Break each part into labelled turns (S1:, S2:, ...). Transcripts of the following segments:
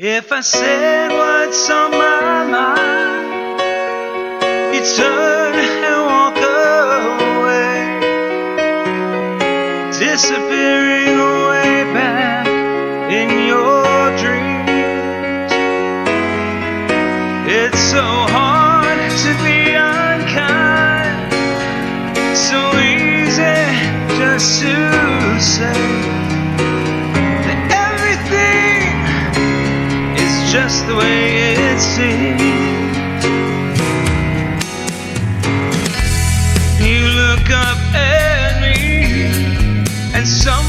S1: If I said what's on my mind, you turn and walk away, disappearing away back in your dreams. It's so hard to be unkind, so easy just to just the way it seems. You look up at me, and somewhere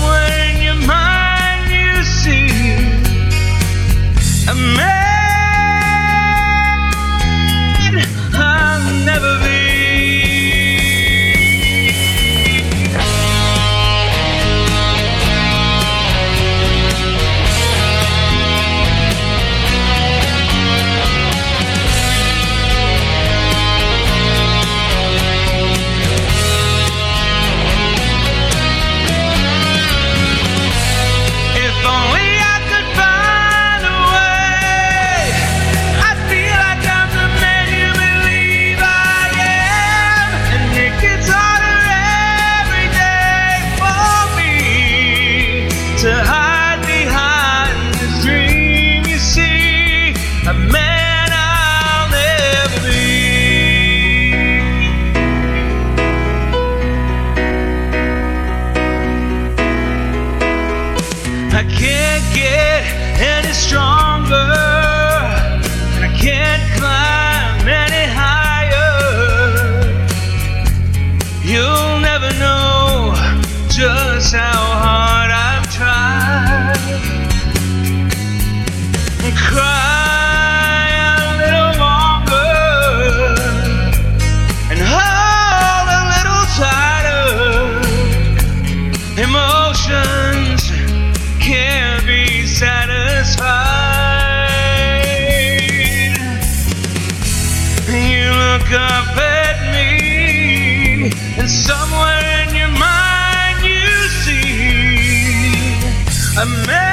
S1: satisfied. You look up at me, and somewhere in your mind you see a man.